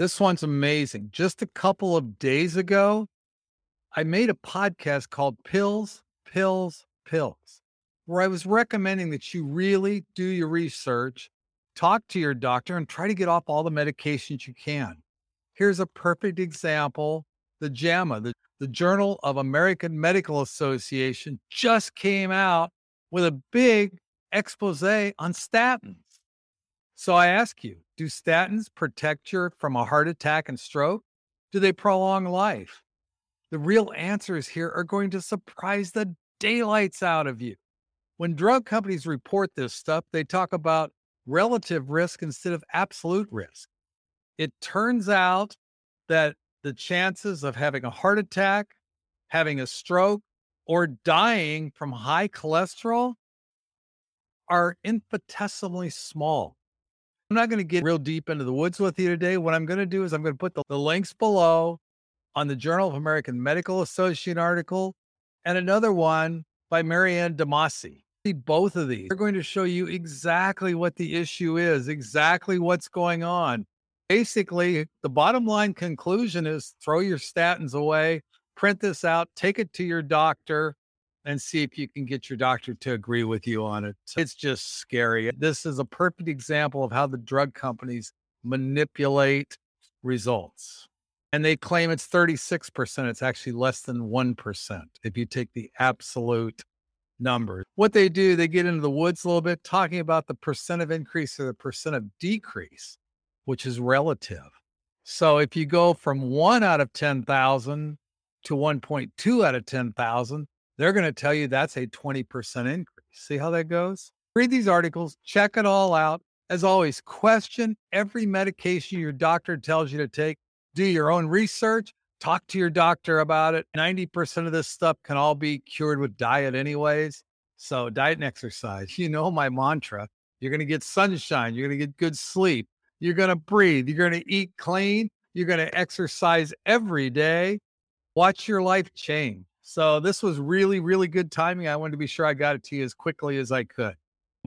This one's amazing. Just a couple of days ago, I made a podcast called Pills, Pills, Pills, where I was recommending that you really do your research, talk to your doctor, and try to get off all the medications you can. Here's a perfect example. The JAMA, the, the Journal of American Medical Association, just came out with a big expose on statins. So I ask you, do statins protect you from a heart attack and stroke? Do they prolong life? The real answers here are going to surprise the daylights out of you. When drug companies report this stuff, they talk about relative risk instead of absolute risk. It turns out that the chances of having a heart attack, having a stroke, or dying from high cholesterol are infinitesimally small. I'm not going to get real deep into the woods with you today. What I'm going to do is I'm going to put the, the links below on the Journal of American Medical Association article and another one by Maryanne Demasi. Both of these are going to show you exactly what the issue is, exactly what's going on. Basically, the bottom line conclusion is throw your statins away, print this out, take it to your doctor, and see if you can get your doctor to agree with you on it. It's just scary. This is a perfect example of how the drug companies manipulate results. And they claim it's 36%. It's actually less than 1% if you take the absolute number. What they do, they get into the woods a little bit, talking about the percent of increase or the percent of decrease, which is relative. So if you go from one out of 10,000 to 1.2 out of 10,000, they're going to tell you that's a 20% increase. See how that goes? Read these articles, check it all out. As always, question every medication your doctor tells you to take. Do your own research, talk to your doctor about it. 90% of this stuff can all be cured with diet, anyways. So, diet and exercise. You know my mantra. You're going to get sunshine. You're going to get good sleep. You're going to breathe. You're going to eat clean. You're going to exercise every day. Watch your life change. So this was really, really good timing. I wanted to be sure I got it to you as quickly as I could.